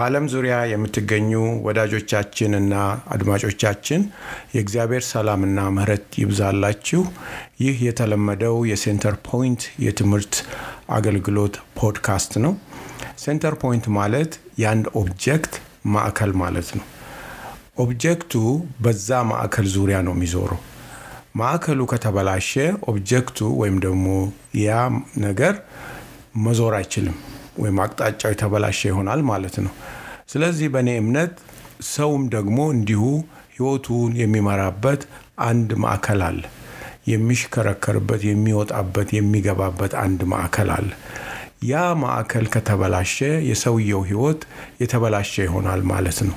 በዓለም ዙሪያ የምትገኙ ወዳጆቻችንና አድማጮቻችን የእግዚአብሔር ሰላምና ምሕረት ይብዛላችሁ። ይህ የተለመደው የ Center Point የትምህርት አገልግሎት ፖድካስት ነው። Center Point ማለት የአንድ object ማዕከል ማለት ነው። object ኡ በዛ ማዕከል ዙሪያ ነው የሚዞረው። ማዕከሉ ከተበላሸ object ኡ ወይም ደግሞ ያ ነገር መዞር አይችልም ወይም አቅጣጫው የተበላሸ ይሆናል ማለት ነው። ስለዚህ በእኔ እምነት ሰውም ደግሞ እንዲሁ ሕይወቱን የሚመራበት አንድ ማዕከል አለ። የሚሽከረከርበት፣ የሚወጣበት፣ የሚገባበት አንድ ማዕከል አለ። ያ ማዕከል ከተበላሸ የሰውየው ሕይወት የተበላሸ ይሆናል ማለት ነው።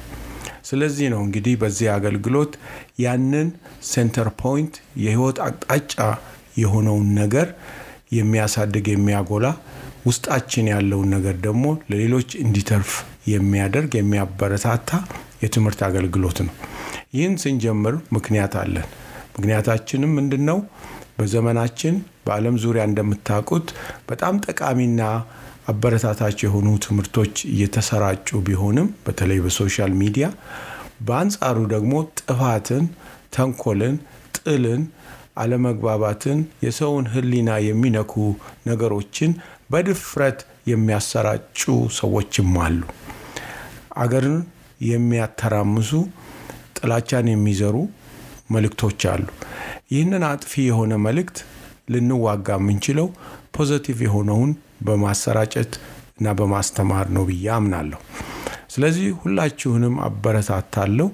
ስለዚህ ነው እንግዲህ በዚህ አገልግሎት ያንን Center Point የሕይወት አቅጣጫ የሆነውን ነገር የሚያሳድግ የሚያጎላ ውስጣችን ያለውን ነገር ደግሞ ለሌሎች እንዲተርፍ የሚያደርግ የሚያበረታታ የትምህርት አገልግሎት ነው። ይህን ስንጀምር ምክንያት አለን። ምክንያታችንም ምንድን ነው? በዘመናችን በዓለም ዙሪያ እንደምታውቁት በጣም ጠቃሚና አበረታች የሆኑ ትምህርቶች እየተሰራጩ ቢሆንም በተለይ በ social media፣ በአንጻሩ ደግሞ ጥፋትን፣ ተንኮልን፣ ጥልን፣ አለመግባባትን፣ የሰውን ሕሊና የሚነኩ ነገሮችን በድፍረት የሚያሰራጩ ሰዎችም አሉ። አገርን የሚያተራምሱ ጥላቻን የሚዘሩ መልእክቶች አሉ። ይህንን አጥፊ የሆነ መልእክት ልንዋጋ የምንችለው ፖዘቲቭ የሆነውን በማሰራጨት እና በማስተማር ነው ብዬ አምናለሁ። ስለዚህ ሁላችሁንም አበረታታለሁ።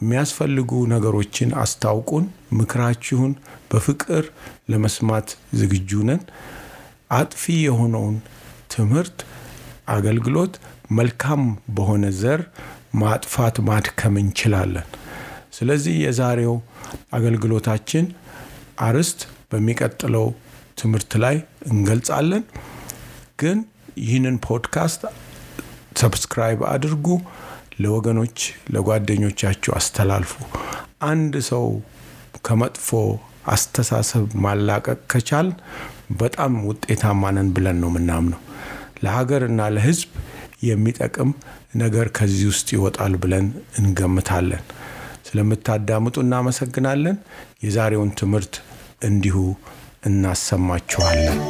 የሚያስፈልጉ ነገሮችን አስታውቁን። ምክራችሁን በፍቅር ለመስማት ዝግጁ ነን። አጥፊ የሆነውን ትምህርት አገልግሎት መልካም በሆነ ዘር ማጥፋት ማድከም እንችላለን። ስለዚህ የዛሬው አገልግሎታችን አርዕስት በሚቀጥለው ትምህርት ላይ እንገልጻለን። ግን ይህንን podcast subscribe አድርጉ፣ ለወገኖች ለጓደኞቻችሁ አስተላልፉ። አንድ ሰው ከመጥፎ አስተሳሰብ ማላቀቅ ከቻልን በጣም ውጤታማ ነን ብለን ነው የምናምነው። ለሀገርና ለሕዝብ የሚጠቅም ነገር ከዚህ ውስጥ ይወጣል ብለን እንገምታለን። ስለምታዳምጡ እናመሰግናለን። የዛሬውን ትምህርት እንዲሁ እናሰማችኋለን።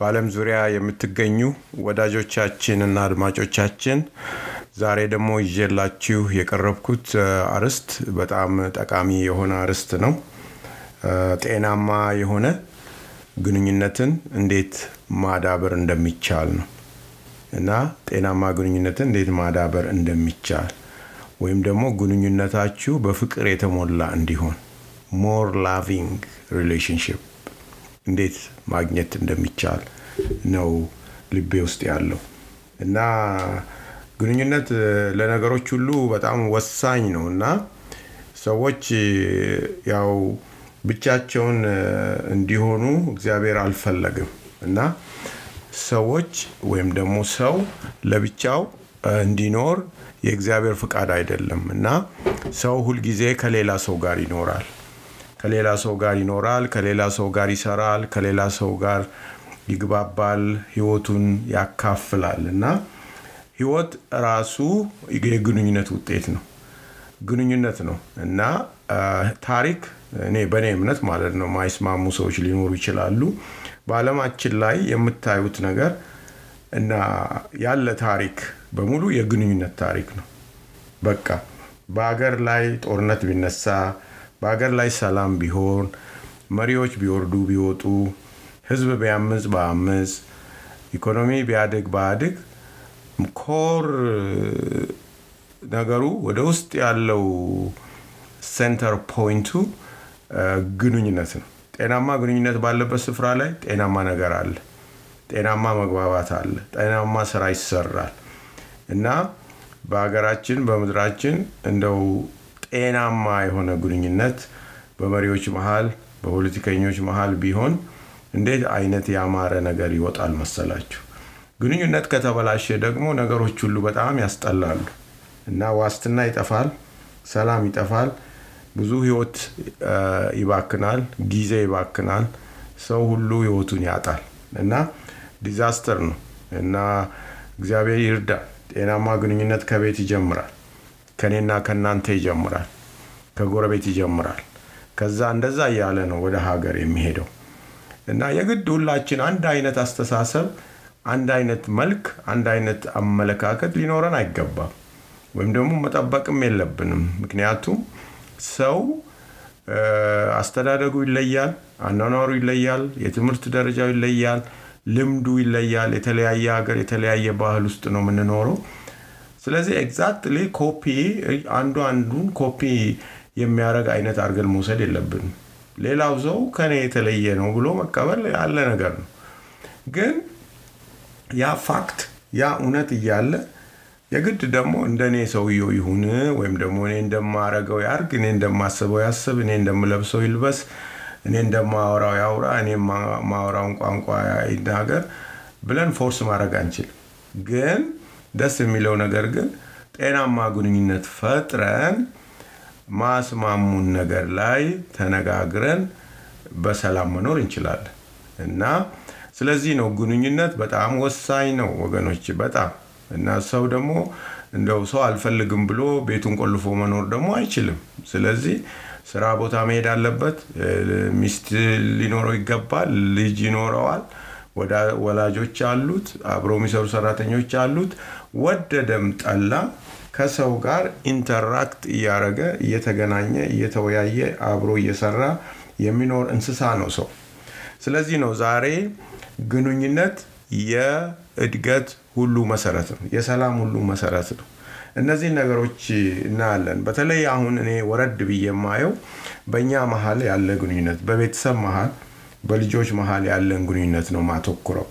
በዓለም ዙሪያ የምትገኙ ወዳጆቻችንና አድማጮቻችን ዛሬ ደግሞ ይዤላችሁ የቀረብኩት አርዕስት በጣም ጠቃሚ የሆነ አርዕስት ነው። ጤናማ የሆነ ግንኙነትን እንዴት ማዳበር እንደሚቻል ነው። እና ጤናማ ግንኙነትን እንዴት ማዳበር እንደሚቻል ወይም ደግሞ ግንኙነታችሁ በፍቅር የተሞላ እንዲሆን more loving relationship እንዴት ማግኘት እንደሚቻል ነው ልቤ ውስጥ ያለው። እና ግንኙነት ለነገሮች ሁሉ በጣም ወሳኝ ነው። እና ሰዎች ያው ብቻቸውን እንዲሆኑ እግዚአብሔር አልፈለግም እና ሰዎች ወይም ደግሞ ሰው ለብቻው እንዲኖር የእግዚአብሔር ፍቃድ አይደለም እና ሰው ሁልጊዜ ከሌላ ሰው ጋር ይኖራል። ከሌላ ሰው ጋር ይኖራል፣ ከሌላ ሰው ጋር ይሰራል፣ ከሌላ ሰው ጋር ይግባባል፣ ህይወቱን ያካፍላል እና ህይወት ራሱ የግንኙነት ውጤት ነው። ግንኙነት ነው እና ታሪክ እኔ በእኔ እምነት ማለት ነው ማይስማሙ ሰዎች ሊኖሩ ይችላሉ። በዓለማችን ላይ የምታዩት ነገር እና ያለ ታሪክ በሙሉ የግንኙነት ታሪክ ነው። በቃ በሀገር ላይ ጦርነት ቢነሳ፣ በሀገር ላይ ሰላም ቢሆን፣ መሪዎች ቢወርዱ ቢወጡ፣ ህዝብ ቢያምፅ ባያምፅ፣ ኢኮኖሚ ቢያድግ ባያድግ core ነገሩ ወደ ውስጥ ያለው center point ኡ ግንኙነት ነው። ጤናማ ግንኙነት ባለበት ስፍራ ላይ ጤናማ ነገር አለ። ጤናማ መግባባት አለ። ጤናማ ስራ ይሰራል እና በሀገራችን በምድራችን እንደው ጤናማ የሆነ ግንኙነት በመሪዎች መሀል በፖለቲከኞች መሀል ቢሆን እንዴት አይነት ያማረ ነገር ይወጣል መሰላችሁ። ግንኙነት ከተበላሸ ደግሞ ነገሮች ሁሉ በጣም ያስጠላሉ እና ዋስትና ይጠፋል፣ ሰላም ይጠፋል፣ ብዙ ህይወት ይባክናል፣ ጊዜ ይባክናል፣ ሰው ሁሉ ህይወቱን ያጣል እና ዲዛስተር ነው እና እግዚአብሔር ይርዳ። ጤናማ ግንኙነት ከቤት ይጀምራል። ከኔና ከእናንተ ይጀምራል። ከጎረቤት ይጀምራል። ከዛ እንደዛ እያለ ነው ወደ ሀገር የሚሄደው እና የግድ ሁላችን አንድ አይነት አስተሳሰብ፣ አንድ አይነት መልክ፣ አንድ አይነት አመለካከት ሊኖረን አይገባም። ወይም ደግሞ መጠበቅም የለብንም። ምክንያቱም ሰው አስተዳደጉ ይለያል፣ አኗኗሩ ይለያል፣ የትምህርት ደረጃው ይለያል፣ ልምዱ ይለያል። የተለያየ ሀገር የተለያየ ባህል ውስጥ ነው የምንኖረው። ስለዚህ exactly copy አንዱ አንዱን ኮፒ የሚያደርግ አይነት አድርገን መውሰድ የለብንም። ሌላው ሰው ከኔ የተለየ ነው ብሎ መቀበል ያለ ነገር ነው። ግን ያ fact ያ እውነት እያለ የግድ ደግሞ እንደ እኔ ሰውየው ይሁን ወይም ደግሞ እኔ እንደማረገው ያርግ፣ እኔ እንደማስበው ያስብ፣ እኔ እንደምለብሰው ይልበስ፣ እኔ እንደማወራው ያውራ፣ እኔ ማወራውን ቋንቋ ይናገር ብለን force ማድረግ አንችልም። ግን ደስ የሚለው ነገር ግን ጤናማ ግንኙነት ፈጥረን በሚያስማሙን ነገር ላይ ተነጋግረን በሰላም መኖር እንችላለን እና ስለዚህ ነው ግንኙነት በጣም ወሳኝ ነው ወገኖች፣ በጣም እና ሰው ደግሞ እንደው ሰው አልፈልግም ብሎ ቤቱን ቆልፎ መኖር ደግሞ አይችልም። ስለዚህ ስራ ቦታ መሄድ አለበት። ሚስት ሊኖረው ይገባል። ልጅ ይኖረዋል። ወላጆች አሉት። አብሮ የሚሰሩ ሰራተኞች አሉት። ወደደም ጠላ ከሰው ጋር interact እያደረገ እየተገናኘ እየተወያየ አብሮ እየሰራ የሚኖር እንስሳ ነው ሰው። ስለዚህ ነው ዛሬ ግንኙነት የእድገት ሁሉ መሰረት ነው፣ የሰላም ሁሉ መሰረት ነው። እነዚህን ነገሮች እናያለን። በተለይ አሁን እኔ ወረድ ብዬ የማየው በእኛ መሀል ያለ ግንኙነት፣ በቤተሰብ መሀል፣ በልጆች መሀል ያለን ግንኙነት ነው የማተኩረው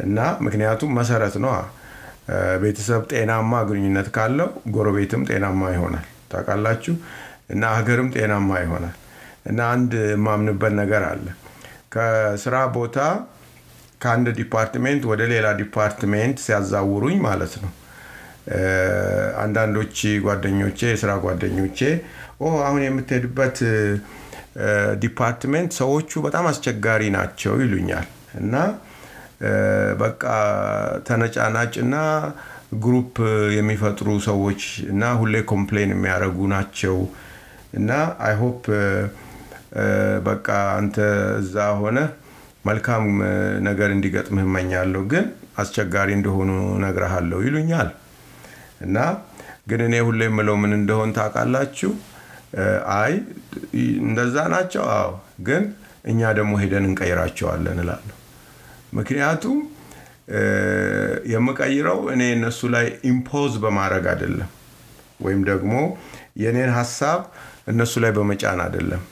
እና ምክንያቱም መሰረት ነው። ቤተሰብ ጤናማ ግንኙነት ካለው ጎረቤትም ጤናማ ይሆናል። ታውቃላችሁ እና ሀገርም ጤናማ ይሆናል። እና አንድ የማምንበት ነገር አለ ከስራ ቦታ ከአንድ department ወደ ሌላ department ሲያዛውሩኝ ማለት ነው። አንዳንዶች ጓደኞቼ የስራ ጓደኞቼ አሁን የምትሄድበት department ሰዎቹ በጣም አስቸጋሪ ናቸው ይሉኛል እና በቃ ተነጫናጭ እና group የሚፈጥሩ ሰዎች እና ሁሌ complain የሚያደርጉ ናቸው እና I hope በቃ አንተ እዛ ሆነ መልካም ነገር እንዲገጥምህ እመኛለሁ፣ ግን አስቸጋሪ እንደሆኑ እነግርሃለሁ ይሉኛል። እና ግን እኔ ሁሌ የምለው ምን እንደሆን ታውቃላችሁ? አይ እንደዛ ናቸው፣ አዎ፣ ግን እኛ ደግሞ ሄደን እንቀይራቸዋለን እላለሁ። ምክንያቱም የምቀይረው እኔ እነሱ ላይ impose በማድረግ አይደለም፣ ወይም ደግሞ የእኔን ሀሳብ እነሱ ላይ በመጫን አይደለም።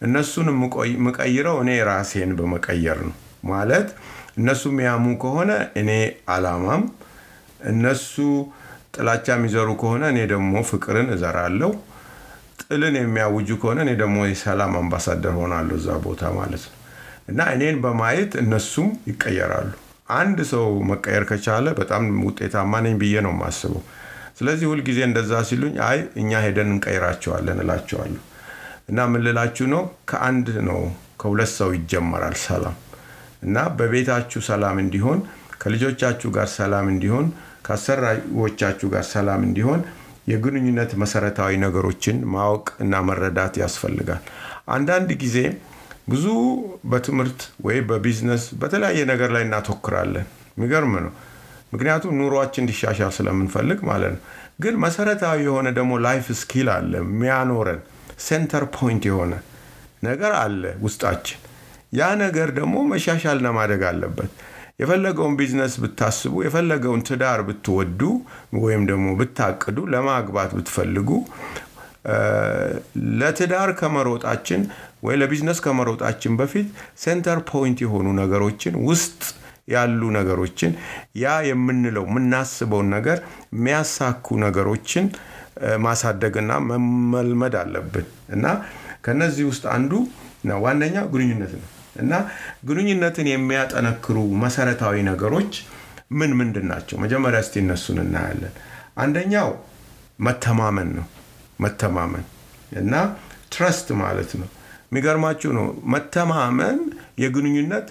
እነሱን የምቀይረው እኔ ራሴን በመቀየር ነው። ማለት እነሱ የሚያሙ ከሆነ እኔ አላማም፣ እነሱ ጥላቻ የሚዘሩ ከሆነ እኔ ደግሞ ፍቅርን እዘራለሁ። ጥልን የሚያውጁ ከሆነ እኔ ደግሞ የሰላም አምባሳደር ሆናለሁ እዛ ቦታ ማለት ነው። እና እኔን በማየት እነሱም ይቀየራሉ። አንድ ሰው መቀየር ከቻለ በጣም ውጤታማ ነኝ ብዬ ነው የማስበው። ስለዚህ ሁልጊዜ እንደዛ ሲሉኝ አይ እኛ ሄደን እንቀይራቸዋለን እላቸዋለሁ። እና ምን ልላችሁ ነው? ከአንድ ነው ከሁለት ሰው ይጀመራል ሰላም። እና በቤታችሁ ሰላም እንዲሆን፣ ከልጆቻችሁ ጋር ሰላም እንዲሆን፣ ከአሰሪዎቻችሁ ጋር ሰላም እንዲሆን የግንኙነት መሰረታዊ ነገሮችን ማወቅ እና መረዳት ያስፈልጋል። አንዳንድ ጊዜ ብዙ በትምህርት ወይ በቢዝነስ በተለያየ ነገር ላይ እናተኩራለን። የሚገርም ነው። ምክንያቱም ኑሯችን እንዲሻሻል ስለምንፈልግ ማለት ነው። ግን መሰረታዊ የሆነ ደግሞ life skill አለ የሚያኖረን center point የሆነ ነገር አለ ውስጣችን። ያ ነገር ደግሞ መሻሻልና ማደግ አለበት። የፈለገውን ቢዝነስ ብታስቡ፣ የፈለገውን ትዳር ብትወዱ ወይም ደግሞ ብታቅዱ፣ ለማግባት ብትፈልጉ ለትዳር ከመሮጣችን ወይ ለቢዝነስ ከመሮጣችን በፊት center point የሆኑ ነገሮችን ውስጥ ያሉ ነገሮችን ያ የምንለው የምናስበውን ነገር የሚያሳኩ ነገሮችን ማሳደግና መመልመድ አለብን እና ከነዚህ ውስጥ አንዱ ዋነኛ ግንኙነት ነው እና ግንኙነትን የሚያጠነክሩ መሰረታዊ ነገሮች ምን ምንድን ናቸው? መጀመሪያ እስቲ እነሱን እናያለን። አንደኛው መተማመን ነው። መተማመን እና ትረስት ማለት ነው። የሚገርማችሁ ነው መተማመን የግንኙነት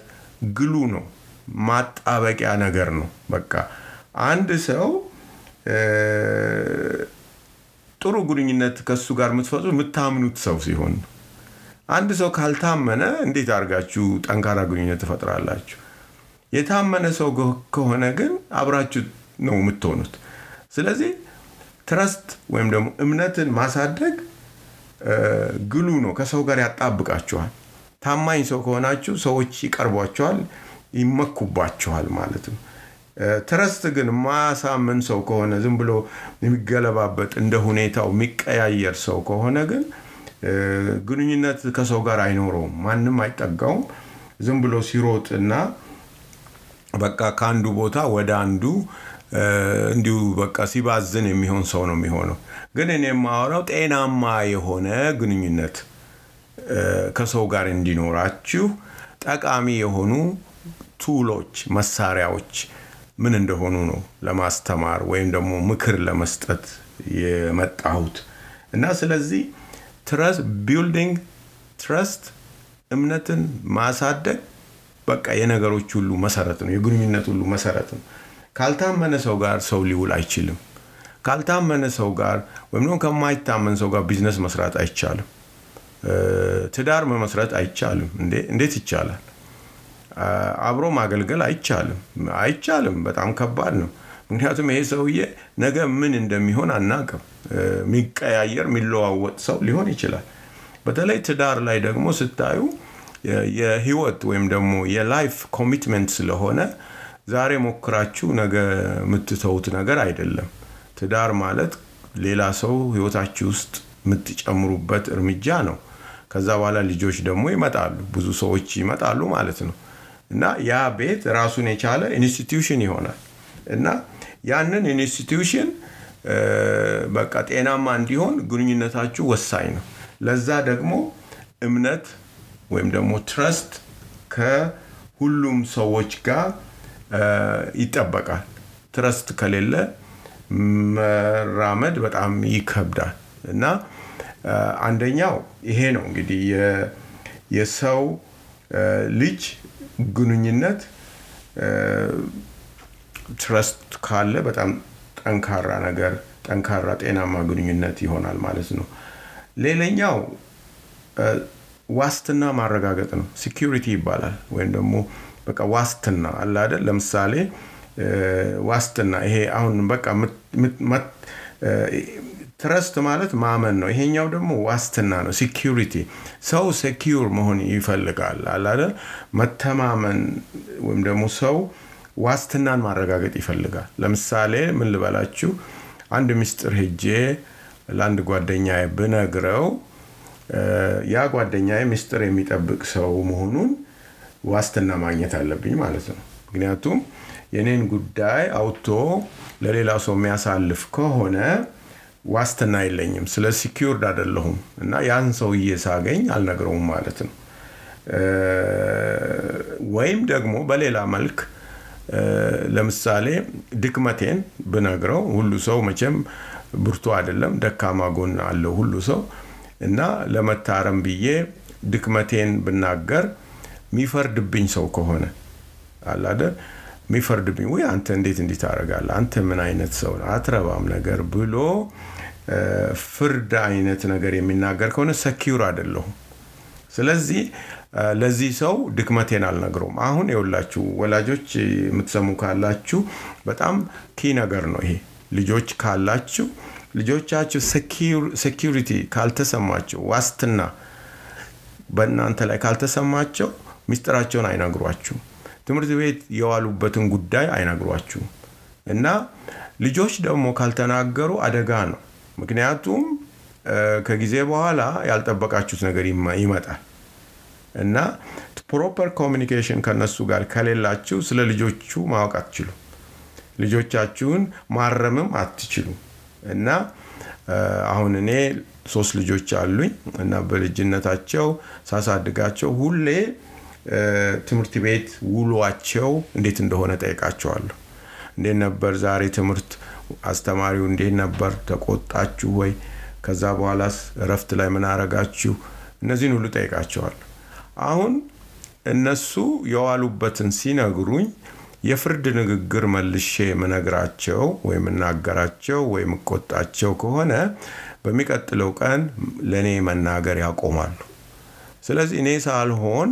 ግሉ ነው፣ ማጣበቂያ ነገር ነው። በቃ አንድ ሰው ጥሩ ግንኙነት ከእሱ ጋር የምትፈጥሩ የምታምኑት ሰው ሲሆን አንድ ሰው ካልታመነ እንዴት አድርጋችሁ ጠንካራ ግንኙነት ትፈጥራላችሁ? የታመነ ሰው ከሆነ ግን አብራችሁ ነው የምትሆኑት። ስለዚህ ትረስት ወይም ደግሞ እምነትን ማሳደግ ግሉ ነው፣ ከሰው ጋር ያጣብቃችኋል። ታማኝ ሰው ከሆናችሁ ሰዎች ይቀርቧችኋል፣ ይመኩባችኋል ማለት ነው። ትረስት ግን ማያሳምን ሰው ከሆነ ዝም ብሎ የሚገለባበጥ እንደ ሁኔታው የሚቀያየር ሰው ከሆነ ግን ግንኙነት ከሰው ጋር አይኖረውም፣ ማንም አይጠጋውም። ዝም ብሎ ሲሮጥ እና በቃ ከአንዱ ቦታ ወደ አንዱ እንዲሁ በቃ ሲባዝን የሚሆን ሰው ነው የሚሆነው። ግን እኔ የማወራው ጤናማ የሆነ ግንኙነት ከሰው ጋር እንዲኖራችሁ ጠቃሚ የሆኑ tool ኦች፣ መሳሪያዎች ምን እንደሆኑ ነው ለማስተማር ወይም ደግሞ ምክር ለመስጠት የመጣሁት እና ስለዚህ trust building trust እምነትን ማሳደግ በቃ የነገሮች ሁሉ መሰረት ነው። የግንኙነት ሁሉ መሰረት ነው። ካልታመነ ሰው ጋር ሰው ሊውል አይችልም። ካልታመነ ሰው ጋር ወይም ደግሞ ከማይታመን ሰው ጋር ቢዝነስ መስራት አይቻልም። ትዳር መመስረት አይቻልም። እንዴት ይቻላል? አብሮ ማገልገል አይቻልም። አይቻልም። በጣም ከባድ ነው። ምክንያቱም ይሄ ሰውዬ ነገ ምን እንደሚሆን አናቅም። የሚቀያየር የሚለዋወጥ ሰው ሊሆን ይችላል። በተለይ ትዳር ላይ ደግሞ ስታዩ የህይወት ወይም ደግሞ የ life commitment ስለሆነ ዛሬ ሞክራችሁ ነገ የምትተዉት ነገር አይደለም። ትዳር ማለት ሌላ ሰው ህይወታችሁ ውስጥ የምትጨምሩበት እርምጃ ነው። ከዛ በኋላ ልጆች ደግሞ ይመጣሉ፣ ብዙ ሰዎች ይመጣሉ ማለት ነው እና ያ ቤት ራሱን የቻለ institution ይሆናል እና ያንን institution በቃ ጤናማ እንዲሆን ግንኙነታችሁ ወሳኝ ነው። ለዛ ደግሞ እምነት ወይም ደግሞ ትረስት ከሁሉም ሰዎች ጋር ይጠበቃል። ትረስት ከሌለ መራመድ በጣም ይከብዳል እና አንደኛው ይሄ ነው እንግዲህ የሰው ልጅ ግንኙነት trust ካለ በጣም ጠንካራ ነገር ጠንካራ ጤናማ ግንኙነት ይሆናል ማለት ነው። ሌላኛው ዋስትና ማረጋገጥ ነው። security ይባላል ወይም ደግሞ በቃ ዋስትና አይደል? ለምሳሌ ዋስትና ይሄ አሁን በቃ trust ማለት ማመን ነው። ይሄኛው ደግሞ ዋስትና ነው፣ security። ሰው secure መሆን ይፈልጋል አይደል? መተማመን ወይም ደግሞ ሰው ዋስትናን ማረጋገጥ ይፈልጋል። ለምሳሌ ምን ልበላችሁ፣ አንድ ምስጢር ሄጄ ለአንድ ጓደኛ ብነግረው ያ ጓደኛ ምስጢር የሚጠብቅ ሰው መሆኑን ዋስትና ማግኘት አለብኝ ማለት ነው። ምክንያቱም የኔን ጉዳይ አውጥቶ ለሌላ ሰው የሚያሳልፍ ከሆነ ዋስትና የለኝም። ስለ ሲኪውርድ አይደለሁም እና ያን ሰውዬ ሳገኝ አልነግረውም ማለት ነው። ወይም ደግሞ በሌላ መልክ ለምሳሌ ድክመቴን ብነግረው ሁሉ ሰው መቼም ብርቱ አይደለም፣ ደካማ ጎን አለው ሁሉ ሰው እና ለመታረም ብዬ ድክመቴን ብናገር የሚፈርድብኝ ሰው ከሆነ አላደ የሚፈርድብኝ ወይ አንተ እንዴት እንዲህ ታደርጋለህ? አንተ ምን አይነት ሰው አትረባም ነገር ብሎ ፍርድ አይነት ነገር የሚናገር ከሆነ ሰኪውር አይደለሁም። ስለዚህ ለዚህ ሰው ድክመቴን አልነግረውም። አሁን የውላችሁ ወላጆች የምትሰሙ ካላችሁ በጣም ኪ ነገር ነው ይሄ። ልጆች ካላችሁ ልጆቻችሁ ሴኪሪቲ ካልተሰማቸው ዋስትና በእናንተ ላይ ካልተሰማቸው ሚስጥራቸውን አይነግሯችሁም። ትምህርት ቤት የዋሉበትን ጉዳይ አይነግሯችሁም። እና ልጆች ደግሞ ካልተናገሩ አደጋ ነው። ምክንያቱም ከጊዜ በኋላ ያልጠበቃችሁት ነገር ይመጣል እና proper communication ከነሱ ጋር ከሌላችሁ ስለ ልጆቹ ማወቅ አትችሉም። ልጆቻችሁን ማረምም አትችሉም። እና አሁን እኔ ሶስት ልጆች አሉኝ እና በልጅነታቸው ሳሳድጋቸው ሁሌ ትምህርት ቤት ውሏቸው እንዴት እንደሆነ ጠይቃቸዋለሁ። እንዴት ነበር ዛሬ ትምህርት? አስተማሪው እንዴት ነበር? ተቆጣችሁ ወይ? ከዛ በኋላስ እረፍት ላይ ምን አረጋችሁ? እነዚህን ሁሉ ጠይቃቸዋለሁ። አሁን እነሱ የዋሉበትን ሲነግሩኝ የፍርድ ንግግር መልሼ የምነግራቸው ወይም እናገራቸው ወይም እቆጣቸው ከሆነ በሚቀጥለው ቀን ለእኔ መናገር ያቆማሉ። ስለዚህ እኔ ሳልሆን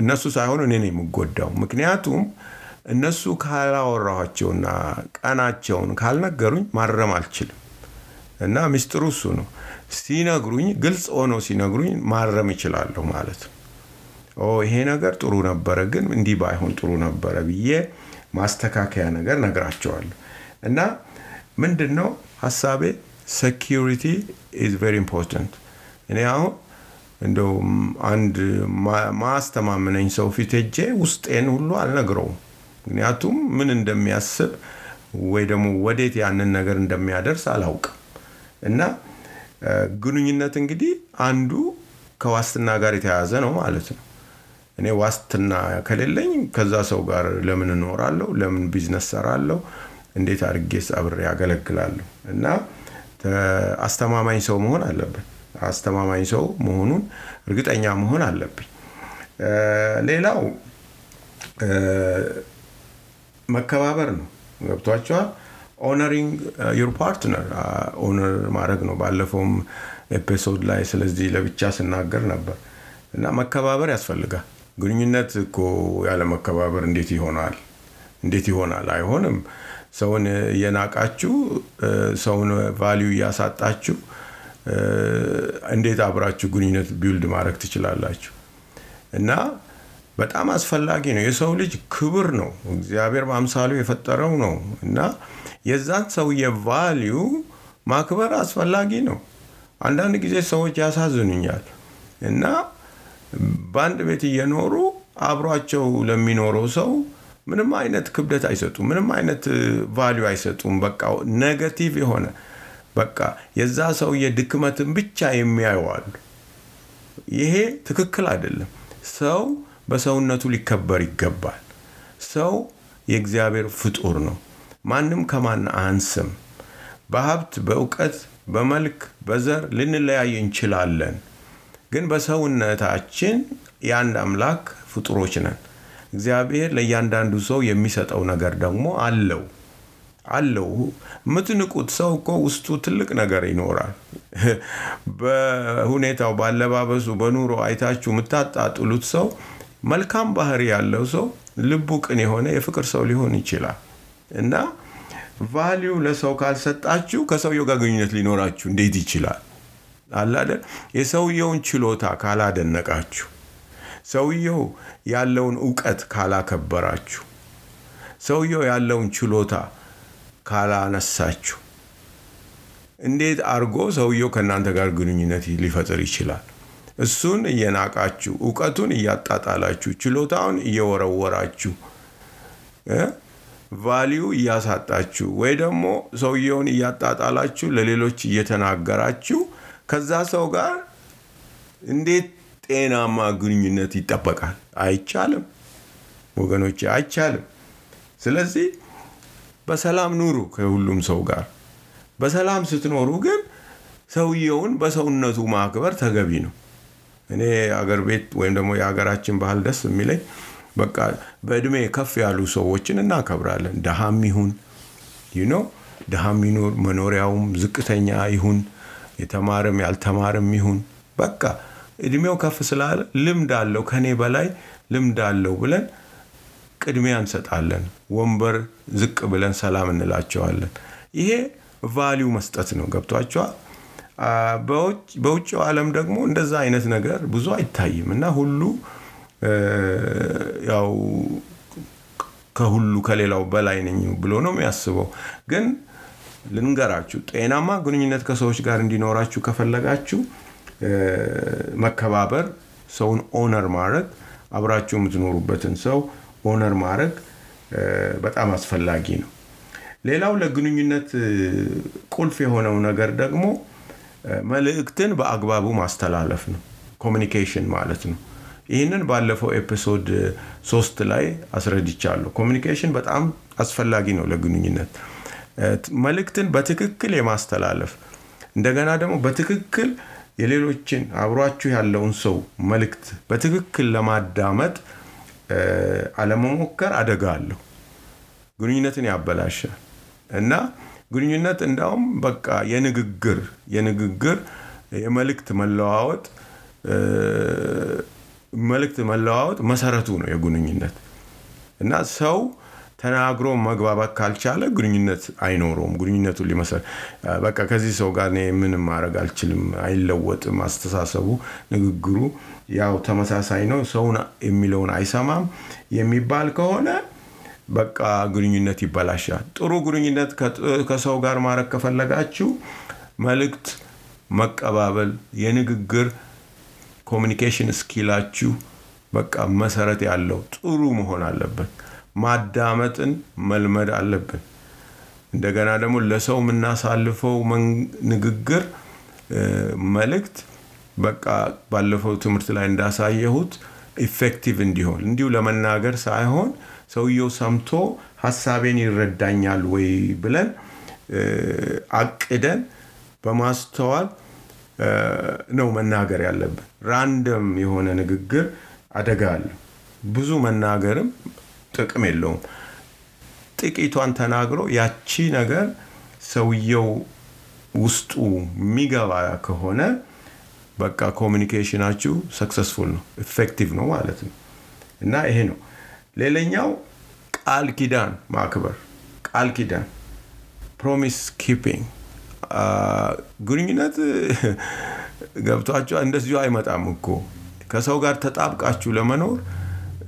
እነሱ ሳይሆኑ እኔ ነው የምጎዳው። ምክንያቱም እነሱ ካላወራኋቸውና ቀናቸውን ካልነገሩኝ ማረም አልችልም እና ሚስጥሩ እሱ ነው። ሲነግሩኝ ግልጽ ሆነው ሲነግሩኝ ማረም እችላለሁ ማለት ነው። ይሄ ነገር ጥሩ ነበረ፣ ግን እንዲህ ባይሆን ጥሩ ነበረ ብዬ ማስተካከያ ነገር ነግራቸዋለሁ። እና ምንድን ነው ሀሳቤ security is very important። እኔ አሁን እንደው አንድ የማያስተማምነኝ ሰው ፊት ሄጄ ውስጤን ሁሉ አልነግረውም። ምክንያቱም ምን እንደሚያስብ ወይ ደግሞ ወዴት ያንን ነገር እንደሚያደርስ አላውቅም። እና ግንኙነት እንግዲህ አንዱ ከዋስትና ጋር የተያያዘ ነው ማለት ነው። እኔ ዋስትና ከሌለኝ ከዛ ሰው ጋር ለምን እኖራለሁ? ለምን ቢዝነስ እሰራለሁ? እንዴት አድርጌስ አብሬ አገለግላለሁ? እና አስተማማኝ ሰው መሆን አለብን። አስተማማኝ ሰው መሆኑን እርግጠኛ መሆን አለብኝ። ሌላው መከባበር ነው። ገብቷችኋል። honoring your partner honor ማድረግ ነው። ባለፈውም episode ላይ ስለዚህ ለብቻ ስናገር ነበር እና መከባበር ያስፈልጋል። ግንኙነት እኮ ያለ መከባበር እንዴት ይሆናል? እንዴት ይሆናል? አይሆንም። ሰውን እየናቃችሁ ሰውን value እያሳጣችሁ እንዴት አብራችሁ ግንኙነት build ማድረግ ትችላላችሁ? እና በጣም አስፈላጊ ነው። የሰው ልጅ ክብር ነው። እግዚአብሔር በአምሳሉ የፈጠረው ነው እና የዛን ሰውዬ value ማክበር አስፈላጊ ነው። አንዳንድ ጊዜ ሰዎች ያሳዝኑኛል እና በአንድ ቤት እየኖሩ አብሯቸው ለሚኖረው ሰው ምንም አይነት ክብደት አይሰጡም። ምንም አይነት value አይሰጡም። በቃ negative የሆነ በቃ የዛ ሰውዬ ድክመትን ብቻ የሚያዩዋሉ። ይሄ ትክክል አይደለም። ሰው በሰውነቱ ሊከበር ይገባል። ሰው የእግዚአብሔር ፍጡር ነው። ማንም ከማን አንስም። በሀብት፣ በእውቀት፣ በመልክ፣ በዘር ልንለያይ እንችላለን። ግን በሰውነታችን የአንድ አምላክ ፍጡሮች ነን። እግዚአብሔር ለእያንዳንዱ ሰው የሚሰጠው ነገር ደግሞ አለው አለው። የምትንቁት ሰው እኮ ውስጡ ትልቅ ነገር ይኖራል። በሁኔታው፣ በአለባበሱ፣ በኑሮ አይታችሁ የምታጣጥሉት ሰው መልካም ባህሪ ያለው ሰው ልቡ ቅን የሆነ የፍቅር ሰው ሊሆን ይችላል እና ቫሊዩ ለሰው ካልሰጣችሁ ከሰውየው ጋር ግንኙነት ሊኖራችሁ እንዴት ይችላል? አላደል የሰውየውን ችሎታ ካላደነቃችሁ፣ ሰውየው ያለውን እውቀት ካላከበራችሁ፣ ሰውየው ያለውን ችሎታ ካላነሳችሁ እንዴት አድርጎ ሰውየው ከእናንተ ጋር ግንኙነት ሊፈጥር ይችላል? እሱን እየናቃችሁ፣ እውቀቱን እያጣጣላችሁ፣ ችሎታውን እየወረወራችሁ፣ ቫሊዩ እያሳጣችሁ ወይ ደግሞ ሰውየውን እያጣጣላችሁ ለሌሎች እየተናገራችሁ ከዛ ሰው ጋር እንዴት ጤናማ ግንኙነት ይጠበቃል? አይቻልም ወገኖች፣ አይቻልም። ስለዚህ በሰላም ኑሩ ከሁሉም ሰው ጋር። በሰላም ስትኖሩ ግን ሰውየውን በሰውነቱ ማክበር ተገቢ ነው። እኔ አገር ቤት ወይም ደግሞ የሀገራችን ባህል ደስ የሚለኝ በቃ በእድሜ ከፍ ያሉ ሰዎችን እናከብራለን። ድሃም ይሁን ይኖ ድሃም ይኑር፣ መኖሪያውም ዝቅተኛ ይሁን፣ የተማረም ያልተማረም ይሁን በቃ እድሜው ከፍ ስላለ ልምድ አለው ከኔ በላይ ልምድ አለው ብለን ቅድሚያ እንሰጣለን። ወንበር ዝቅ ብለን ሰላም እንላቸዋለን። ይሄ value መስጠት ነው። ገብቷቸዋል። በውጭው ዓለም ደግሞ እንደዛ አይነት ነገር ብዙ አይታይም እና ሁሉ ያው ከሁሉ ከሌላው በላይ ነኝ ብሎ ነው የሚያስበው። ግን ልንገራችሁ፣ ጤናማ ግንኙነት ከሰዎች ጋር እንዲኖራችሁ ከፈለጋችሁ መከባበር፣ ሰውን honor ማድረግ፣ አብራችሁ የምትኖሩበትን ሰው honor ማድረግ በጣም አስፈላጊ ነው። ሌላው ለግንኙነት ቁልፍ የሆነው ነገር ደግሞ መልእክትን በአግባቡ ማስተላለፍ ነው። communication ማለት ነው። ይህንን ባለፈው episode ሶስት ላይ አስረድቻለሁ። communication በጣም አስፈላጊ ነው ለግንኙነት። መልእክትን በትክክል የማስተላለፍ እንደገና ደግሞ በትክክል የሌሎችን አብሯችሁ ያለውን ሰው መልእክት በትክክል ለማዳመጥ አለመሞከር አደጋ አለው። ግንኙነትን ያበላሻል እና ግንኙነት እንዳውም በቃ የንግግር የንግግር የመልእክት መለዋወጥ መልእክት መለዋወጥ መሰረቱ ነው የግንኙነት እና ሰው ተናግሮ መግባባት ካልቻለ ግንኙነት አይኖረውም። ግንኙነቱ ሊመሰረት በቃ ከዚህ ሰው ጋር ምንም ማድረግ አልችልም፣ አይለወጥም፣ አስተሳሰቡ፣ ንግግሩ ያው ተመሳሳይ ነው፣ ሰውን የሚለውን አይሰማም የሚባል ከሆነ በቃ ግንኙነት ይበላሻል። ጥሩ ግንኙነት ከሰው ጋር ማድረግ ከፈለጋችሁ መልእክት መቀባበል፣ የንግግር ኮሚኒኬሽን ስኪላችሁ በቃ መሰረት ያለው ጥሩ መሆን አለበት። ማዳመጥን መልመድ አለብን። እንደገና ደግሞ ለሰው የምናሳልፈው ንግግር መልእክት በቃ ባለፈው ትምህርት ላይ እንዳሳየሁት effective እንዲሆን እንዲሁ ለመናገር ሳይሆን ሰውየው ሰምቶ ሀሳቤን ይረዳኛል ወይ ብለን አቅደን በማስተዋል ነው መናገር ያለብን። random የሆነ ንግግር አደጋ አለው። ብዙ መናገርም ጥቅም የለውም። ጥቂቷን ተናግሮ ያቺ ነገር ሰውየው ውስጡ የሚገባ ከሆነ በቃ communication ኣችሁ successful ነው፣ effective ነው ማለት ነው። እና ይሄ ነው። ሌላኛው ቃል ኪዳን ማክበር፣ ቃል ኪዳን promise keeping። ግንኙነት ገብቷችሁ እንደዚሁ አይመጣም እኮ ከሰው ጋር ተጣብቃችሁ ለመኖር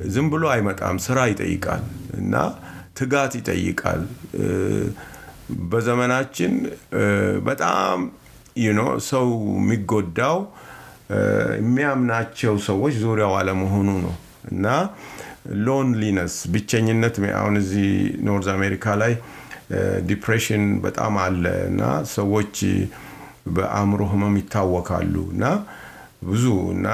ዝም ብሎ አይመጣም። ስራ ይጠይቃል እና ትጋት ይጠይቃል። በዘመናችን በጣም ሰው የሚጎዳው የሚያምናቸው ሰዎች ዙሪያው አለመሆኑ ነው። እና loneliness ብቸኝነት፣ አሁን እዚህ North America ላይ ዲፕሬሽን በጣም አለ። እና ሰዎች በአእምሮ ህመም ይታወካሉ። እና ብዙ እና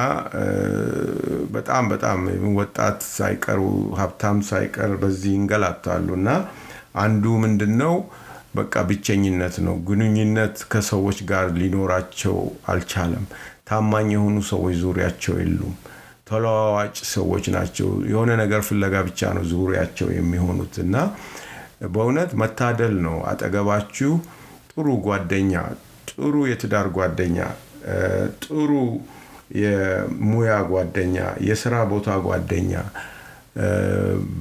በጣም በጣም ወጣት ሳይቀሩ ሀብታም ሳይቀር በዚህ ይንገላታሉ። እና አንዱ ምንድን ነው በቃ ብቸኝነት ነው። ግንኙነት ከሰዎች ጋር ሊኖራቸው አልቻለም። ታማኝ የሆኑ ሰዎች ዙሪያቸው የሉም። ተለዋዋጭ ሰዎች ናቸው። የሆነ ነገር ፍለጋ ብቻ ነው ዙሪያቸው የሚሆኑት እና በእውነት መታደል ነው። አጠገባችሁ ጥሩ ጓደኛ፣ ጥሩ የትዳር ጓደኛ፣ ጥሩ የሙያ ጓደኛ፣ የስራ ቦታ ጓደኛ፣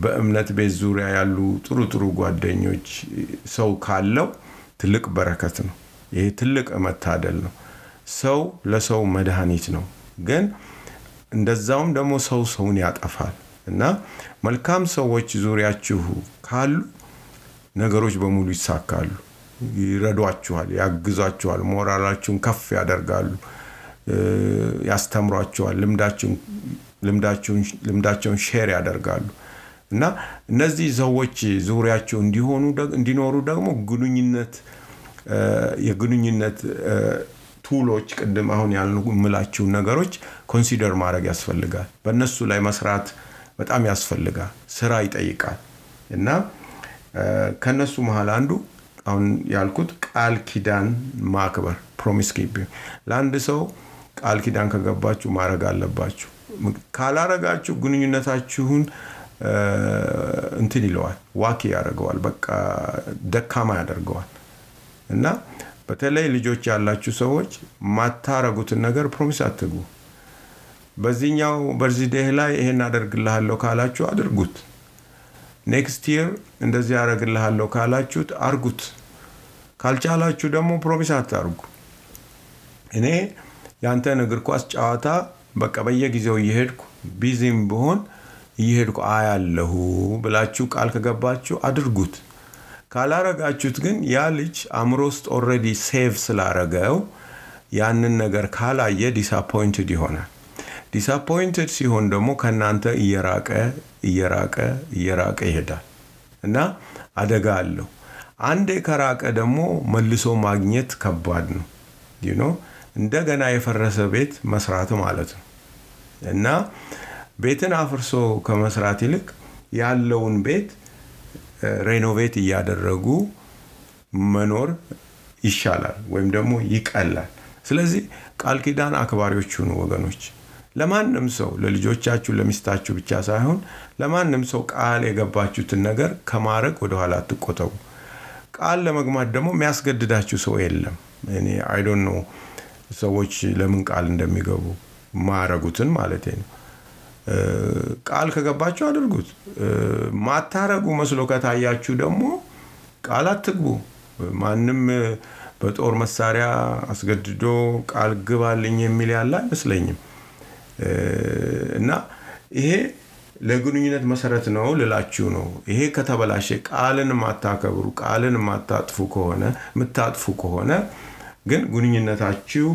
በእምነት ቤት ዙሪያ ያሉ ጥሩ ጥሩ ጓደኞች ሰው ካለው ትልቅ በረከት ነው። ይሄ ትልቅ መታደል ነው። ሰው ለሰው መድኃኒት ነው። ግን እንደዛውም ደግሞ ሰው ሰውን ያጠፋል እና መልካም ሰዎች ዙሪያችሁ ካሉ ነገሮች በሙሉ ይሳካሉ። ይረዷችኋል፣ ያግዟችኋል፣ ሞራላችሁን ከፍ ያደርጋሉ፣ ያስተምሯችኋል፣ ልምዳቸውን share ያደርጋሉ እና እነዚህ ሰዎች ዙሪያቸው እንዲኖሩ ደግሞ ግንኙነት የግንኙነት tool ኦች ቅድም አሁን የምላችሁን ነገሮች consider ማድረግ ያስፈልጋል። በእነሱ ላይ መስራት በጣም ያስፈልጋል። ስራ ይጠይቃል እና ከነሱ መሀል አንዱ አሁን ያልኩት ቃል ኪዳን ማክበር promise ለአንድ ሰው ቃል ኪዳን ከገባችሁ ማድረግ አለባችሁ። ካላረጋችሁ ግንኙነታችሁን እንትን ይለዋል፣ weak ያደርገዋል፣ በቃ ደካማ ያደርገዋል እና በተለይ ልጆች ያላችሁ ሰዎች ማታረጉትን ነገር promise አትግቡ። በዚህኛው birthday ህ ላይ ይሄን አደርግልሃለሁ ካላችሁ አድርጉት። next year እንደዚህ ያደረግልሃለሁ ካላችሁት አርጉት። ካልቻላችሁ ደግሞ promise አታርጉ። እኔ ያንተን እግር ኳስ ጨዋታ በቃ በየጊዜው እየሄድኩ busy ም ብሆን እየሄድኩ አያለሁ ብላችሁ ቃል ከገባችሁ አድርጉት። ካላረጋችሁት ግን ያ ልጅ አእምሮ ውስጥ already save ስላረገው ያንን ነገር ካላየ disappointed ይሆናል። disappointed ሲሆን ደግሞ ከእናንተ እየራቀ እየራቀ እየራቀ ይሄዳል እና አደጋ አለው። አንዴ ከራቀ ደግሞ መልሶ ማግኘት ከባድ ነው። እንደገና የፈረሰ ቤት መስራት ማለት ነው እና ቤትን አፍርሶ ከመስራት ይልቅ ያለውን ቤት ሬኖቬት እያደረጉ መኖር ይሻላል ወይም ደግሞ ይቀላል። ስለዚህ ቃል ኪዳን አክባሪዎች ሁኑ ወገኖች። ለማንም ሰው ለልጆቻችሁ፣ ለሚስታችሁ ብቻ ሳይሆን ለማንም ሰው ቃል የገባችሁትን ነገር ከማድረግ ወደኋላ አትቆጠቡ። ቃል ለመግማት ደግሞ የሚያስገድዳችሁ ሰው የለም። እኔ አይዶን ነው ሰዎች ለምን ቃል እንደሚገቡ ማረጉትን ማለት ነው። ቃል ከገባችሁ አድርጉት። ማታረጉ መስሎ ከታያችሁ ደግሞ ቃል አትግቡ። ማንም በጦር መሳሪያ አስገድዶ ቃል ግባልኝ የሚል ያለ አይመስለኝም። እና ይሄ ለግንኙነት መሰረት ነው ልላችሁ ነው። ይሄ ከተበላሸ ቃልን የማታከብሩ ቃልን የማታጥፉ ከሆነ የምታጥፉ ከሆነ ግን ግንኙነታችሁ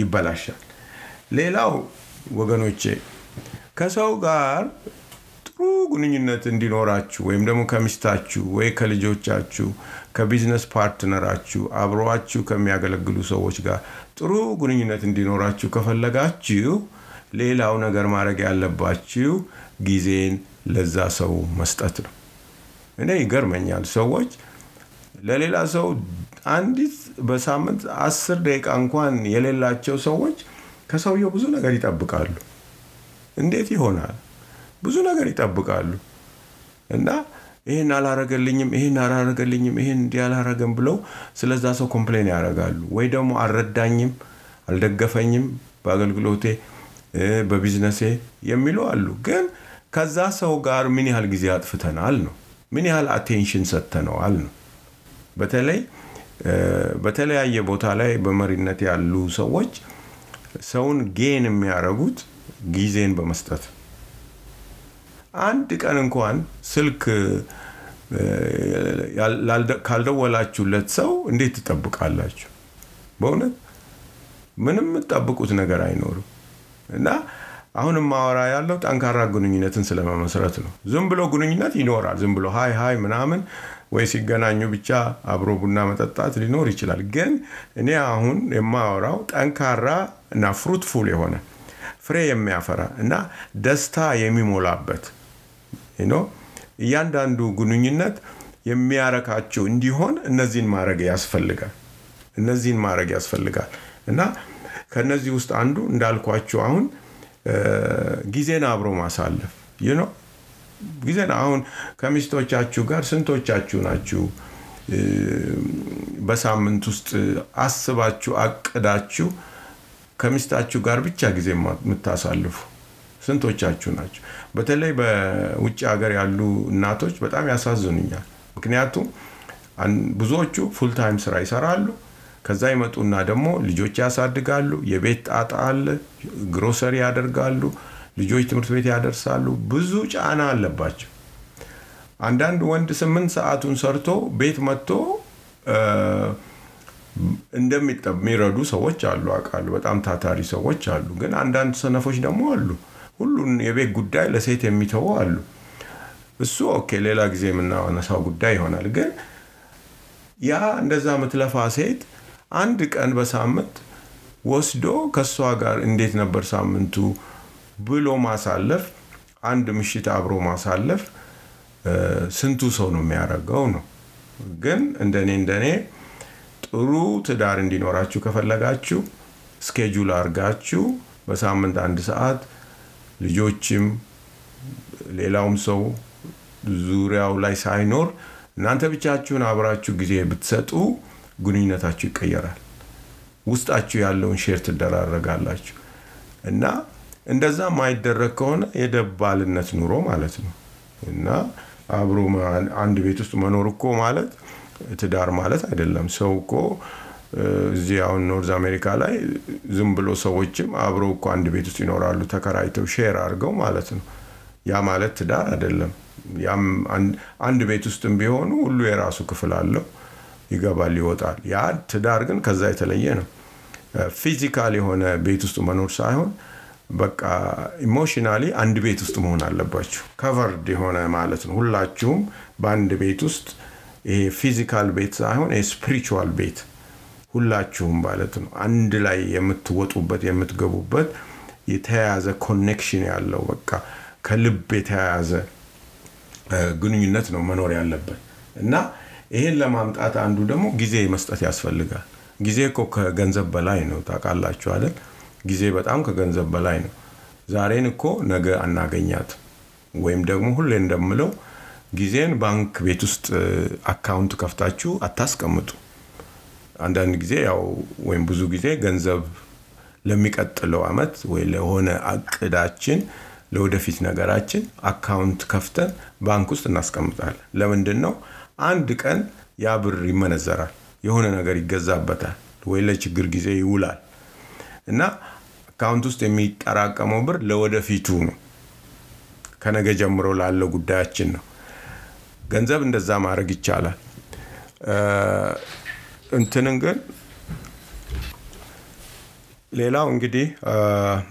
ይበላሻል። ሌላው ወገኖቼ ከሰው ጋር ጥሩ ግንኙነት እንዲኖራችሁ ወይም ደግሞ ከሚስታችሁ ወይ ከልጆቻችሁ ከ business partner ኣችሁ አብረዋችሁ ከሚያገለግሉ ሰዎች ጋር ጥሩ ግንኙነት እንዲኖራችሁ ከፈለጋችሁ ሌላው ነገር ማድረግ ያለባችሁ ጊዜን ለዛ ሰው መስጠት ነው። እኔ ይገርመኛል ሰዎች ለሌላ ሰው አንዲት በሳምንት አስር ደቂቃ እንኳን የሌላቸው ሰዎች ከሰውየው ብዙ ነገር ይጠብቃሉ። እንዴት ይሆናል? ብዙ ነገር ይጠብቃሉ እና ይህን አላረገልኝም፣ ይህን አላረገልኝም፣ ይህን እንዲህ አላረገም ብለው ስለዛ ሰው complain ያደርጋሉ። ወይ ደግሞ አልረዳኝም፣ አልደገፈኝም በአገልግሎቴ በቢዝነሴ የሚሉ አሉ። ግን ከዛ ሰው ጋር ምን ያህል ጊዜ አጥፍተናል ነው፣ ምን ያህል attention ሰጥተነዋል ነው። በተለይ በተለያየ ቦታ ላይ በመሪነት ያሉ ሰዎች ሰውን gain የሚያደርጉት ጊዜን በመስጠት አንድ ቀን እንኳን ስልክ ካልደወላችሁለት ሰው እንዴት ትጠብቃላችሁ? በእውነት ምንም የምትጠብቁት ነገር አይኖርም። እና አሁን ማወራ ያለው ጠንካራ ግንኙነትን ስለመመስረት ነው። ዝም ብሎ ግንኙነት ይኖራል። ዝም ብሎ hi hi ምናምን ወይ ሲገናኙ ብቻ አብሮ ቡና መጠጣት ሊኖር ይችላል። ግን እኔ አሁን የማወራው ጠንካራ እና fruitful የሆነ ፍሬ የሚያፈራ እና ደስታ የሚሞላበት እያንዳንዱ ግንኙነት የሚያረካቸው እንዲሆን እነዚህን ማድረግ ያስፈልጋል። እነዚህን ማድረግ ያስፈልጋል እና ከነዚህ ውስጥ አንዱ እንዳልኳችሁ አሁን ጊዜን አብሮ ማሳለፍ ጊዜን አሁን ከሚስቶቻችሁ ጋር ስንቶቻችሁ ናችሁ በሳምንት ውስጥ አስባችሁ አቅዳችሁ ከሚስታችሁ ጋር ብቻ ጊዜ የምታሳልፉ ስንቶቻችሁ ናቸው? በተለይ በውጭ ሀገር ያሉ እናቶች በጣም ያሳዝኑኛል። ምክንያቱም ብዙዎቹ ፉልታይም ስራ ይሰራሉ። ከዛ ይመጡና ደግሞ ልጆች ያሳድጋሉ። የቤት ጣጣ አለ። ግሮሰሪ ያደርጋሉ። ልጆች ትምህርት ቤት ያደርሳሉ። ብዙ ጫና አለባቸው። አንዳንድ ወንድ ስምንት ሰዓቱን ሰርቶ ቤት መጥቶ እንደሚረዱ ሰዎች አሉ አውቃለሁ። በጣም ታታሪ ሰዎች አሉ። ግን አንዳንድ ሰነፎች ደግሞ አሉ። ሁሉን የቤት ጉዳይ ለሴት የሚተዉ አሉ። እሱ okay፣ ሌላ ጊዜ የምናነሳው ጉዳይ ይሆናል። ግን ያ እንደዛ የምትለፋ ሴት አንድ ቀን በሳምንት ወስዶ ከእሷ ጋር እንዴት ነበር ሳምንቱ ብሎ ማሳለፍ፣ አንድ ምሽት አብሮ ማሳለፍ ስንቱ ሰው ነው የሚያደርገው ነው። ግን እንደኔ እንደኔ ጥሩ ትዳር እንዲኖራችሁ ከፈለጋችሁ schedule አድርጋችሁ በሳምንት አንድ ሰዓት ልጆችም ሌላውም ሰው ዙሪያው ላይ ሳይኖር እናንተ ብቻችሁን አብራችሁ ጊዜ ብትሰጡ ግንኙነታችሁ ይቀየራል። ውስጣችሁ ያለውን share ትደራረጋላችሁ እና እንደዛ ማይደረግ ከሆነ የደባልነት ኑሮ ማለት ነው እና አብሮ አንድ ቤት ውስጥ መኖር እኮ ማለት ትዳር ማለት አይደለም። ሰው እኮ እዚህ አሁን North America ላይ ዝም ብሎ ሰዎችም አብረው እኮ አንድ ቤት ውስጥ ይኖራሉ ተከራይተው share አድርገው ማለት ነው። ያ ማለት ትዳር አይደለም። ያም አንድ ቤት ውስጥም ቢሆኑ ሁሉ የራሱ ክፍል አለው፣ ይገባል፣ ይወጣል። ያ ትዳር ግን ከዛ የተለየ ነው። physical የሆነ ቤት ውስጥ መኖር ሳይሆን በቃ emotionally አንድ ቤት ውስጥ መሆን አለባችሁ። covered የሆነ ማለት ነው። ሁላችሁም በአንድ ቤት ውስጥ ይሄ physical ቤት ሳይሆን spiritual ቤት ሁላችሁም ማለት ነው። አንድ ላይ የምትወጡበት የምትገቡበት የተያያዘ connection ያለው በቃ ከልብ የተያያዘ ግንኙነት ነው መኖር ያለበት እና ይሄን ለማምጣት አንዱ ደግሞ ጊዜ መስጠት ያስፈልጋል። ጊዜ እኮ ከገንዘብ በላይ ነው። ታውቃላችሁ አይደል? ጊዜ በጣም ከገንዘብ በላይ ነው። ዛሬን እኮ ነገ አናገኛትም። ወይም ደግሞ ሁሌ እንደምለው ጊዜን ባንክ ቤት ውስጥ account ከፍታችሁ አታስቀምጡ። አንዳንድ ጊዜ ያው ወይም ብዙ ጊዜ ገንዘብ ለሚቀጥለው አመት ወይ ለሆነ እቅዳችን ለወደፊት ነገራችን account ከፍተን ባንክ ውስጥ እናስቀምጣለን። ለምንድን ነው? አንድ ቀን ያ ብር ይመነዘራል፣ የሆነ ነገር ይገዛበታል፣ ወይ ለችግር ጊዜ ይውላል እና account ውስጥ የሚጠራቀመው ብር ለወደፊቱ ነው። ከነገ ጀምሮ ላለው ጉዳያችን ነው። ገንዘብ እንደዛ ማድረግ ይቻላል። እንትንን ግን ሌላው እንግዲህ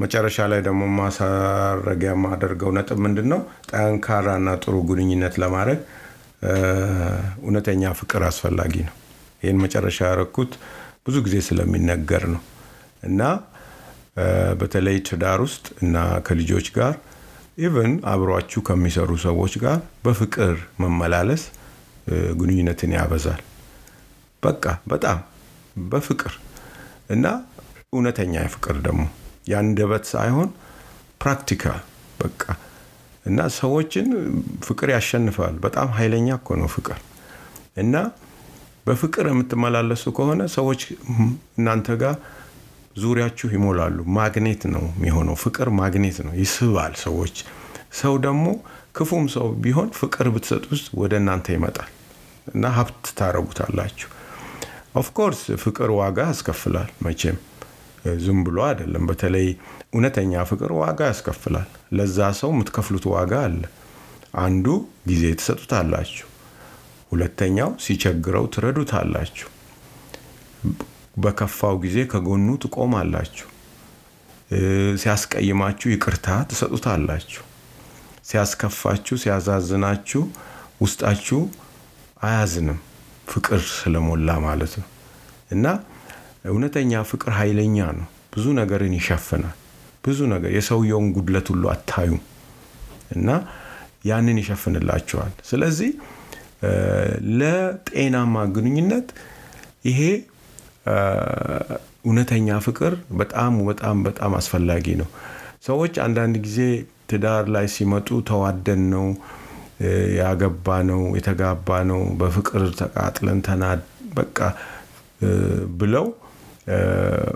መጨረሻ ላይ ደግሞ ማሳረጊያ የማደርገው ነጥብ ምንድን ነው? ጠንካራና ጥሩ ግንኙነት ለማድረግ እውነተኛ ፍቅር አስፈላጊ ነው። ይህን መጨረሻ ያረኩት ብዙ ጊዜ ስለሚነገር ነው እና በተለይ ትዳር ውስጥ እና ከልጆች ጋር even አብሯችሁ ከሚሰሩ ሰዎች ጋር በፍቅር መመላለስ ግንኙነትን ያበዛል። በቃ በጣም በፍቅር እና እውነተኛ ፍቅር ደግሞ የአንደበት ሳይሆን practical በቃ እና ሰዎችን ፍቅር ያሸንፋል። በጣም ኃይለኛ እኮ ነው ፍቅር እና በፍቅር የምትመላለሱ ከሆነ ሰዎች እናንተ ጋር ዙሪያችሁ ይሞላሉ። ማግኔት ነው የሚሆነው። ፍቅር ማግኔት ነው፣ ይስባል ሰዎች። ሰው ደግሞ ክፉም ሰው ቢሆን ፍቅር ብትሰጥ ውስጥ ወደ እናንተ ይመጣል እና ሀብት ታረጉታላችሁ። of course ፍቅር ዋጋ ያስከፍላል መቼም ዝም ብሎ አይደለም። በተለይ እውነተኛ ፍቅር ዋጋ ያስከፍላል። ለዛ ሰው የምትከፍሉት ዋጋ አለ። አንዱ ጊዜ ትሰጡታላችሁ። ሁለተኛው ሲቸግረው ትረዱታላችሁ። በከፋው ጊዜ ከጎኑ ትቆማላችሁ። ሲያስቀይማችሁ ይቅርታ ትሰጡታላችሁ። ሲያስከፋችሁ፣ ሲያዛዝናችሁ ውስጣችሁ አያዝንም፣ ፍቅር ስለሞላ ማለት ነው እና እውነተኛ ፍቅር ኃይለኛ ነው። ብዙ ነገርን ይሸፍናል። ብዙ ነገር የሰውየውን ጉድለት ሁሉ አታዩም እና ያንን ይሸፍንላቸዋል። ስለዚህ ለጤናማ ግንኙነት ይሄ እውነተኛ ፍቅር በጣም በጣም በጣም አስፈላጊ ነው። ሰዎች አንዳንድ ጊዜ ትዳር ላይ ሲመጡ ተዋደን ነው ያገባ ነው የተጋባ ነው በፍቅር ተቃጥለን ተናድ በቃ ብለው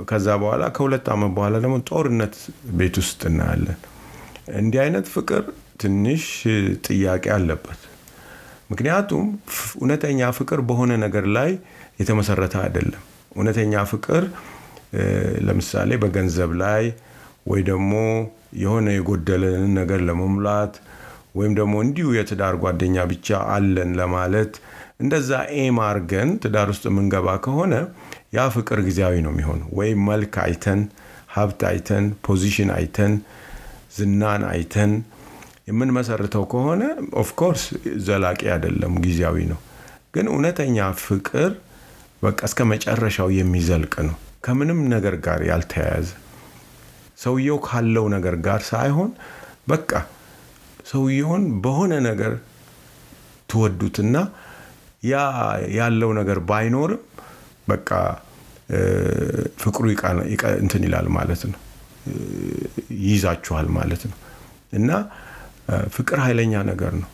ከዛ በኋላ ከሁለት ዓመት በኋላ ደግሞ ጦርነት ቤት ውስጥ እናያለን። እንዲህ አይነት ፍቅር ትንሽ ጥያቄ አለበት። ምክንያቱም እውነተኛ ፍቅር በሆነ ነገር ላይ የተመሰረተ አይደለም። እውነተኛ ፍቅር ለምሳሌ በገንዘብ ላይ ወይ ደግሞ የሆነ የጎደለንን ነገር ለመሙላት ወይም ደግሞ እንዲሁ የትዳር ጓደኛ ብቻ አለን ለማለት እንደዛ aim አርገን ትዳር ውስጥ የምንገባ ከሆነ ያ ፍቅር ጊዜያዊ ነው የሚሆነው። ወይም መልክ አይተን፣ ሀብት አይተን፣ position አይተን፣ ዝናን አይተን የምንመሰርተው ከሆነ of course ዘላቂ አይደለም፣ ጊዜያዊ ነው። ግን እውነተኛ ፍቅር በቃ እስከ መጨረሻው የሚዘልቅ ነው። ከምንም ነገር ጋር ያልተያያዘ ሰውየው ካለው ነገር ጋር ሳይሆን በቃ ሰውየውን በሆነ ነገር ትወዱትና ያ ያለው ነገር ባይኖርም በቃ ፍቅሩ እንትን ይላል ማለት ነው፣ ይይዛችኋል ማለት ነው። እና ፍቅር ኃይለኛ ነገር ነው።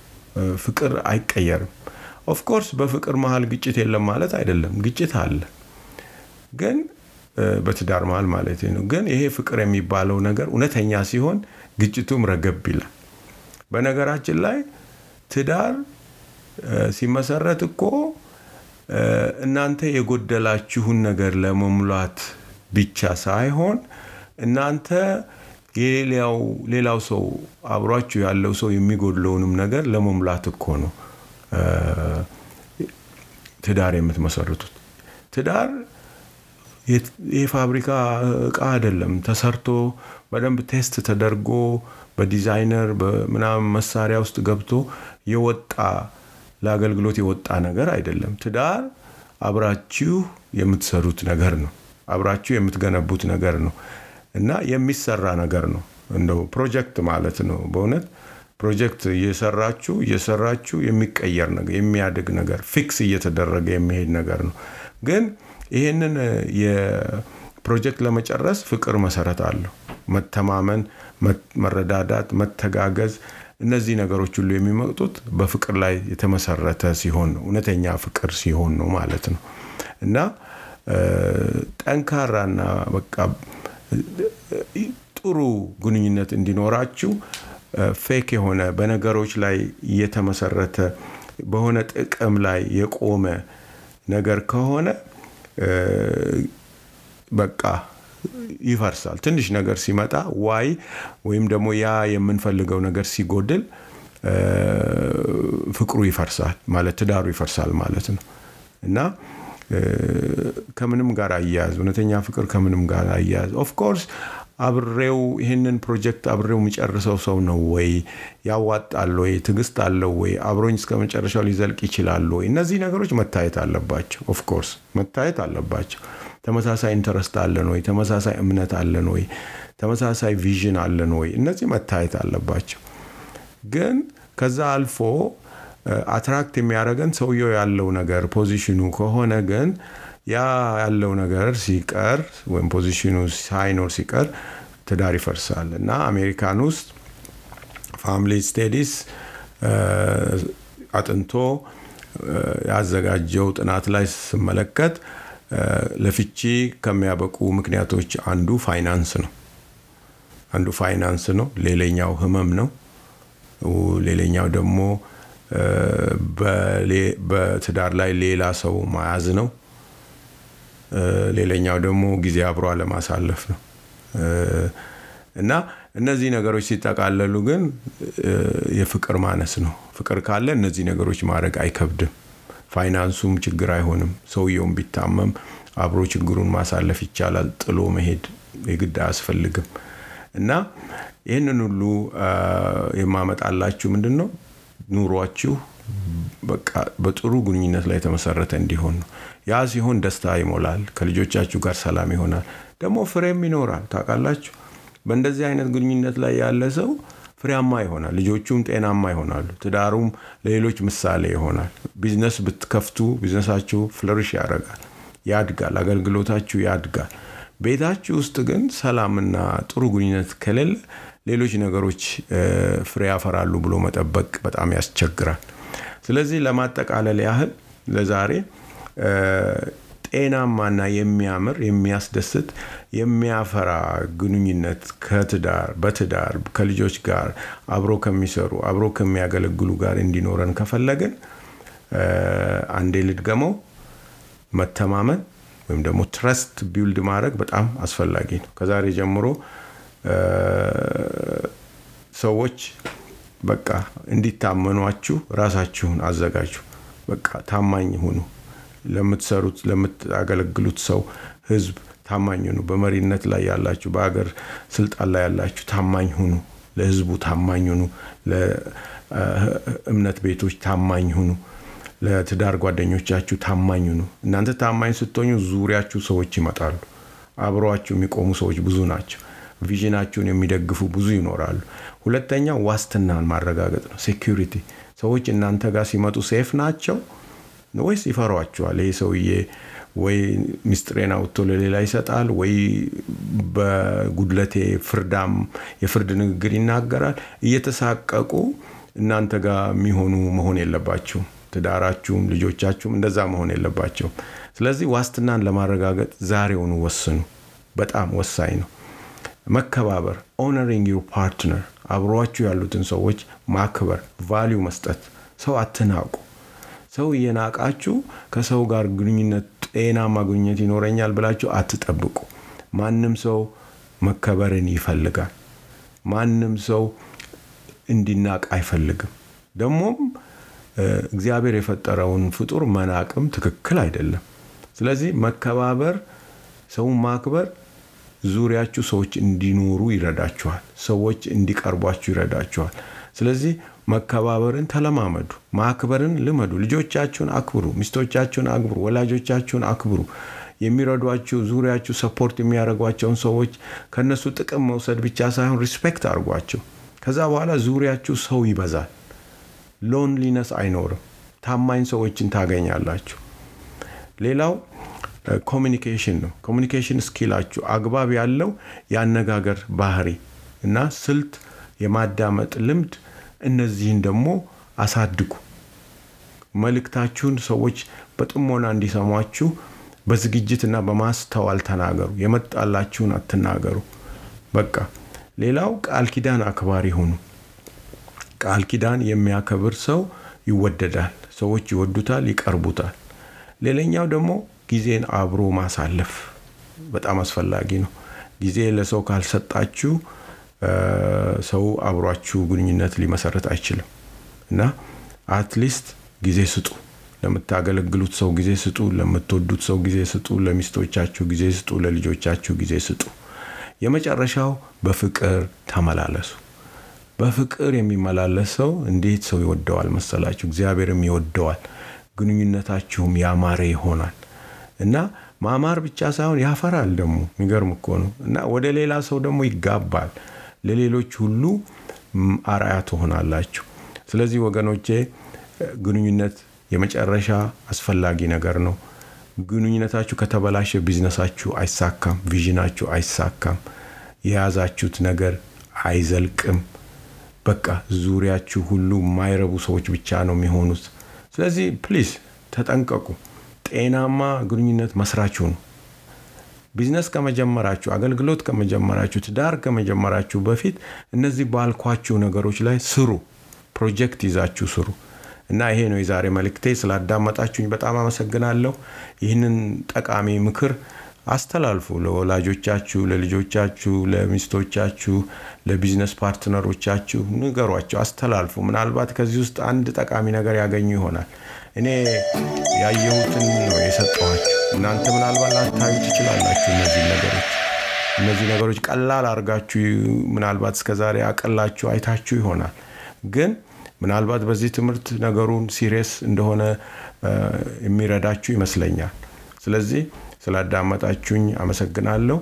ፍቅር አይቀየርም። of course በፍቅር መሀል ግጭት የለም ማለት አይደለም። ግጭት አለ፣ ግን በትዳር መሀል ማለት ነው። ግን ይሄ ፍቅር የሚባለው ነገር እውነተኛ ሲሆን ግጭቱም ረገብ ይላል። በነገራችን ላይ ትዳር ሲመሰረት እኮ እናንተ የጎደላችሁን ነገር ለመሙላት ብቻ ሳይሆን እናንተ ሌላው ሰው አብሯችሁ ያለው ሰው የሚጎድለውንም ነገር ለመሙላት እኮ ነው ትዳር የምትመሰርቱት። ትዳር የፋብሪካ እቃ አይደለም። ተሰርቶ በደንብ test ተደርጎ በዲዛይነር በምናምን መሳሪያ ውስጥ ገብቶ የወጣ ለአገልግሎት የወጣ ነገር አይደለም። ትዳር አብራችሁ የምትሰሩት ነገር ነው። አብራችሁ የምትገነቡት ነገር ነው እና የሚሰራ ነገር ነው። እንደው ፕሮጀክት ማለት ነው። በእውነት ፕሮጀክት እየሰራችሁ እየሰራችሁ የሚቀየር ነገር የሚያድግ ነገር fix እየተደረገ የሚሄድ ነገር ነው። ግን ይህንን የፕሮጀክት ለመጨረስ ፍቅር መሰረት አለው። መተማመን፣ መረዳዳት፣ መተጋገዝ እነዚህ ነገሮች ሁሉ የሚመጡት በፍቅር ላይ የተመሰረተ ሲሆን ነው። እውነተኛ ፍቅር ሲሆን ነው ማለት ነው እና ጠንካራና በቃ ጥሩ ግንኙነት እንዲኖራችሁ ፌክ የሆነ በነገሮች ላይ የተመሰረተ በሆነ ጥቅም ላይ የቆመ ነገር ከሆነ በቃ ይፈርሳል። ትንሽ ነገር ሲመጣ ዋይ ወይም ደግሞ ያ የምንፈልገው ነገር ሲጎድል ፍቅሩ ይፈርሳል ማለት ትዳሩ ይፈርሳል ማለት ነው እና ከምንም ጋር አያያዝ እውነተኛ ፍቅር ከምንም ጋር አያያዝ። of course አብሬው ይህንን ፕሮጀክት አብሬው የሚጨርሰው ሰው ነው ወይ? ያዋጣል ወይ? ትዕግስት አለው ወይ? አብሮኝ እስከ መጨረሻው ሊዘልቅ ይችላል ወይ? እነዚህ ነገሮች መታየት አለባቸው። of course መታየት አለባቸው። ተመሳሳይ interest አለን ወይ? ተመሳሳይ እምነት አለን ወይ? ተመሳሳይ vision አለን ወይ? እነዚህ መታየት አለባቸው። ግን ከዛ አልፎ attract የሚያደርገን ሰውየው ያለው ነገር position ኑ ከሆነ ግን ያ ያለው ነገር ሲቀር ወይም position ኑ ሳይኖር ሲቀር ትዳር ይፈርሳል እና አሜሪካን ውስጥ family studies አጥንቶ ያዘጋጀው ጥናት ላይ ስመለከት ለፍቺ ከሚያበቁ ምክንያቶች አንዱ ፋይናንስ ነው። አንዱ ፋይናንስ ነው። ሌላኛው ህመም ነው። ሌላኛው ደግሞ በትዳር ላይ ሌላ ሰው መያዝ ነው። ሌላኛው ደግሞ ጊዜ አብሮ አለማሳለፍ ነው እና እነዚህ ነገሮች ሲጠቃለሉ ግን የፍቅር ማነስ ነው። ፍቅር ካለ እነዚህ ነገሮች ማድረግ አይከብድም። ፋይናንሱም ችግር አይሆንም። ሰውየውም ቢታመም አብሮ ችግሩን ማሳለፍ ይቻላል። ጥሎ መሄድ የግድ አያስፈልግም እና ይህንን ሁሉ የማመጣላችሁ ምንድን ነው ኑሯችሁ በቃ በጥሩ ግንኙነት ላይ የተመሰረተ እንዲሆን ነው። ያ ሲሆን ደስታ ይሞላል። ከልጆቻችሁ ጋር ሰላም ይሆናል። ደግሞ ፍሬም ይኖራል። ታውቃላችሁ፣ በእንደዚህ አይነት ግንኙነት ላይ ያለ ሰው ፍሬያማ ይሆናል። ልጆቹም ጤናማ ይሆናሉ። ትዳሩም ለሌሎች ምሳሌ ይሆናል። ቢዝነስ ብትከፍቱ ቢዝነሳችሁ ፍለርሽ ያደርጋል፣ ያድጋል። አገልግሎታችሁ ያድጋል። ቤታችሁ ውስጥ ግን ሰላምና ጥሩ ግንኙነት ከሌለ ሌሎች ነገሮች ፍሬ ያፈራሉ ብሎ መጠበቅ በጣም ያስቸግራል። ስለዚህ ለማጠቃለል ያህል ለዛሬ ጤናማና የሚያምር የሚያስደስት የሚያፈራ ግንኙነት ከትዳር በትዳር ከልጆች ጋር አብሮ ከሚሰሩ አብሮ ከሚያገለግሉ ጋር እንዲኖረን ከፈለግን አንዴ ልድገመው፣ መተማመን ወይም ደግሞ ትረስት ቢውልድ ማድረግ በጣም አስፈላጊ ነው። ከዛሬ ጀምሮ ሰዎች በቃ እንዲታመኗችሁ ራሳችሁን አዘጋጁ። በቃ ታማኝ ሁኑ። ለምትሰሩት ለምታገለግሉት ሰው ህዝብ ታማኝ ሁኑ። በመሪነት ላይ ያላችሁ፣ በሀገር ስልጣን ላይ ያላችሁ ታማኝ ሁኑ። ለህዝቡ ታማኝ ሁኑ። ለእምነት ቤቶች ታማኝ ሁኑ። ለትዳር ጓደኞቻችሁ ታማኝ ሁኑ። እናንተ ታማኝ ስትሆኙ ዙሪያችሁ ሰዎች ይመጣሉ። አብረዋችሁ የሚቆሙ ሰዎች ብዙ ናቸው። vision ኣችሁን የሚደግፉ ብዙ ይኖራሉ። ሁለተኛው ዋስትናን ማረጋገጥ ነው። security ሰዎች እናንተ ጋር ሲመጡ safe ናቸው ወይስ ይፈሯቸዋል? ይሄ ሰውዬ ወይ ሚስጥሬን አውጥቶ ለሌላ ይሰጣል፣ ወይ በጉድለቴ ፍርዳም የፍርድ ንግግር ይናገራል። እየተሳቀቁ እናንተ ጋር የሚሆኑ መሆን የለባችሁም። ትዳራችሁም ልጆቻችሁም እንደዛ መሆን የለባቸውም። ስለዚህ ዋስትናን ለማረጋገጥ ዛሬውኑ ወስኑ። በጣም ወሳኝ ነው። መከባበር፣ honoring your partner፣ አብሯችሁ ያሉትን ሰዎች ማክበር፣ value መስጠት። ሰው አትናቁ። ሰው እየናቃችሁ ከሰው ጋር ግንኙነት ጤናማ ግንኙነት ይኖረኛል ብላችሁ አትጠብቁ። ማንም ሰው መከበርን ይፈልጋል። ማንም ሰው እንዲናቅ አይፈልግም። ደግሞም እግዚአብሔር የፈጠረውን ፍጡር መናቅም ትክክል አይደለም። ስለዚህ መከባበር፣ ሰውን ማክበር ዙሪያችሁ ሰዎች እንዲኖሩ ይረዳችኋል። ሰዎች እንዲቀርቧችሁ ይረዳችኋል። ስለዚህ መከባበርን ተለማመዱ፣ ማክበርን ልመዱ። ልጆቻችሁን አክብሩ፣ ሚስቶቻችሁን አክብሩ፣ ወላጆቻችሁን አክብሩ። የሚረዷችሁ ዙሪያችሁ support የሚያደርጓቸውን ሰዎች ከነሱ ጥቅም መውሰድ ብቻ ሳይሆን respect አድርጓቸው። ከዛ በኋላ ዙሪያችሁ ሰው ይበዛል። loneliness አይኖርም። ታማኝ ሰዎችን ታገኛላችሁ። ሌላው communication ነው። communication skill ኣችሁ አግባብ ያለው የአነጋገር ባህሪ እና ስልት፣ የማዳመጥ ልምድ፣ እነዚህን ደግሞ አሳድጉ። መልእክታችሁን ሰዎች በጥሞና እንዲሰሟችሁ በዝግጅትና በማስተዋል ተናገሩ። የመጣላችሁን አትናገሩ። በቃ ሌላው ቃል ኪዳን አክባሪ ሁኑ። ቃል ኪዳን የሚያከብር ሰው ይወደዳል፣ ሰዎች ይወዱታል፣ ይቀርቡታል። ሌላኛው ደግሞ ጊዜን አብሮ ማሳለፍ በጣም አስፈላጊ ነው። ጊዜ ለሰው ካልሰጣችሁ ሰው አብሯችሁ ግንኙነት ሊመሰረት አይችልም እና at least ጊዜ ስጡ። ለምታገለግሉት ሰው ጊዜ ስጡ። ለምትወዱት ሰው ጊዜ ስጡ። ለሚስቶቻችሁ ጊዜ ስጡ። ለልጆቻችሁ ጊዜ ስጡ። የመጨረሻው በፍቅር ተመላለሱ። በፍቅር የሚመላለስ ሰው እንዴት ሰው ይወደዋል መሰላችሁ? እግዚአብሔርም ይወደዋል። ግንኙነታችሁም ያማረ ይሆናል እና ማማር ብቻ ሳይሆን ያፈራል። ደግሞ የሚገርም እኮ ነው እና ወደ ሌላ ሰው ደግሞ ይጋባል። ለሌሎች ሁሉ አርአያ ትሆናላችሁ። ስለዚህ ወገኖቼ ግንኙነት የመጨረሻ አስፈላጊ ነገር ነው። ግንኙነታችሁ ከተበላሸ ቢዝነሳችሁ አይሳካም፣ vision ኣችሁ አይሳካም፣ የያዛችሁት ነገር አይዘልቅም። በቃ ዙሪያችሁ ሁሉ የማይረቡ ሰዎች ብቻ ነው የሚሆኑት። ስለዚህ please ተጠንቀቁ። ጤናማ ግንኙነት መስራችሁ ነው። ቢዝነስ ከመጀመራችሁ፣ አገልግሎት ከመጀመራችሁ፣ ትዳር ከመጀመራችሁ በፊት እነዚህ ባልኳችሁ ነገሮች ላይ ስሩ። ፕሮጀክት ይዛችሁ ስሩ እና ይሄ ነው የዛሬ መልእክቴ። ስላዳመጣችሁኝ በጣም አመሰግናለሁ። ይህንን ጠቃሚ ምክር አስተላልፉ ለወላጆቻችሁ፣ ለልጆቻችሁ፣ ለሚስቶቻችሁ፣ ለቢዝነስ ፓርትነሮቻችሁ ንገሯቸው፣ አስተላልፉ። ምናልባት ከዚህ ውስጥ አንድ ጠቃሚ ነገር ያገኙ ይሆናል። እኔ ያየሁትን ነው የሰጠኋችሁ። እናንተ ምናልባት ላታዩ ትችላላችሁ። እነዚህ ነገሮች እነዚህ ነገሮች ቀላል አድርጋችሁ ምናልባት እስከዛሬ አቀላችሁ አይታችሁ ይሆናል ግን ምናልባት በዚህ ትምህርት ነገሩን ሲሪየስ እንደሆነ የሚረዳችሁ ይመስለኛል። ስለዚህ ስላዳመጣችሁኝ አመሰግናለሁ።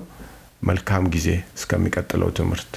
መልካም ጊዜ እስከሚቀጥለው ትምህርት